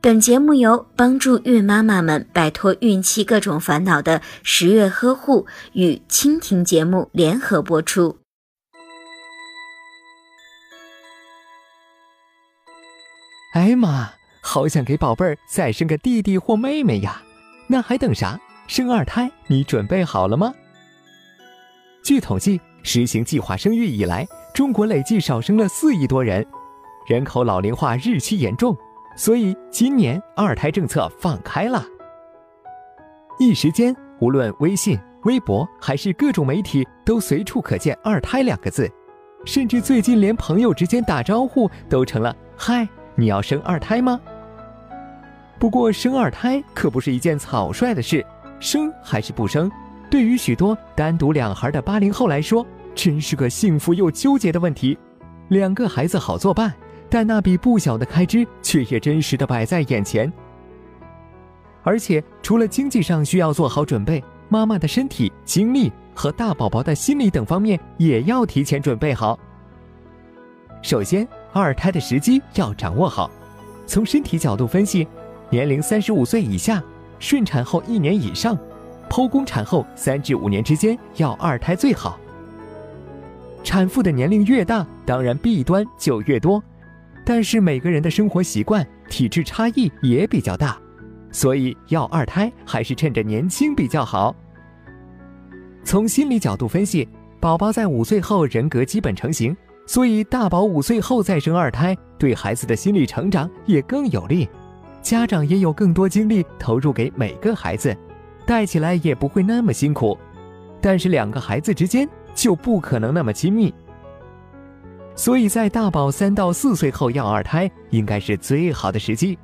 本节目由帮助孕妈妈们摆脱孕期各种烦恼的十月呵护与蜻蜓节目联合播出。哎妈，好想给宝贝儿再生个弟弟或妹妹呀！那还等啥？生二胎你准备好了吗？据统计，实行计划生育以来，中国累计少生了四亿多人，人口老龄化日趋严重。所以今年二胎政策放开了，一时间无论微信、微博还是各种媒体，都随处可见“二胎”两个字，甚至最近连朋友之间打招呼都成了“嗨，你要生二胎吗？”不过生二胎可不是一件草率的事，生还是不生，对于许多单独两孩的八零后来说，真是个幸福又纠结的问题。两个孩子好作伴。但那笔不小的开支却也真实的摆在眼前，而且除了经济上需要做好准备，妈妈的身体、精力和大宝宝的心理等方面也要提前准备好。首先，二胎的时机要掌握好。从身体角度分析，年龄三十五岁以下、顺产后一年以上、剖宫产后三至五年之间要二胎最好。产妇的年龄越大，当然弊端就越多。但是每个人的生活习惯、体质差异也比较大，所以要二胎还是趁着年轻比较好。从心理角度分析，宝宝在五岁后人格基本成型，所以大宝五岁后再生二胎，对孩子的心理成长也更有利，家长也有更多精力投入给每个孩子，带起来也不会那么辛苦。但是两个孩子之间就不可能那么亲密。所以在大宝三到四岁后要二胎，应该是最好的时机。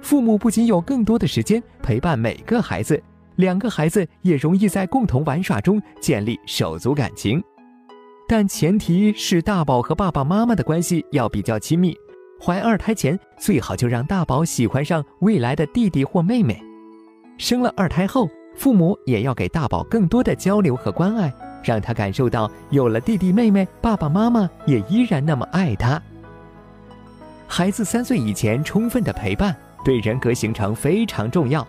父母不仅有更多的时间陪伴每个孩子，两个孩子也容易在共同玩耍中建立手足感情。但前提是大宝和爸爸妈妈的关系要比较亲密。怀二胎前最好就让大宝喜欢上未来的弟弟或妹妹。生了二胎后，父母也要给大宝更多的交流和关爱。让他感受到有了弟弟妹妹，爸爸妈妈也依然那么爱他。孩子三岁以前充分的陪伴，对人格形成非常重要。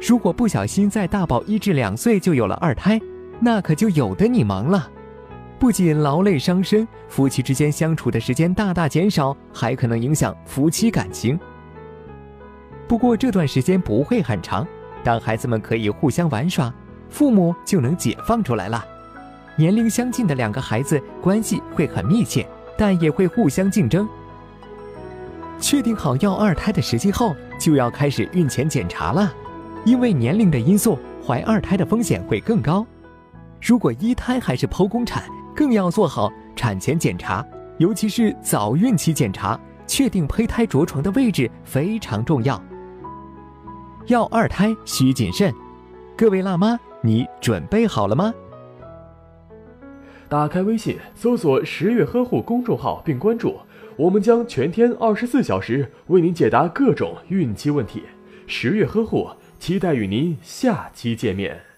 如果不小心在大宝一至两岁就有了二胎，那可就有的你忙了，不仅劳累伤身，夫妻之间相处的时间大大减少，还可能影响夫妻感情。不过这段时间不会很长，当孩子们可以互相玩耍。父母就能解放出来了。年龄相近的两个孩子关系会很密切，但也会互相竞争。确定好要二胎的时机后，就要开始孕前检查了。因为年龄的因素，怀二胎的风险会更高。如果一胎还是剖宫产，更要做好产前检查，尤其是早孕期检查，确定胚胎着床的位置非常重要。要二胎需谨慎，各位辣妈。你准备好了吗？打开微信，搜索“十月呵护”公众号并关注，我们将全天二十四小时为您解答各种孕期问题。十月呵护，期待与您下期见面。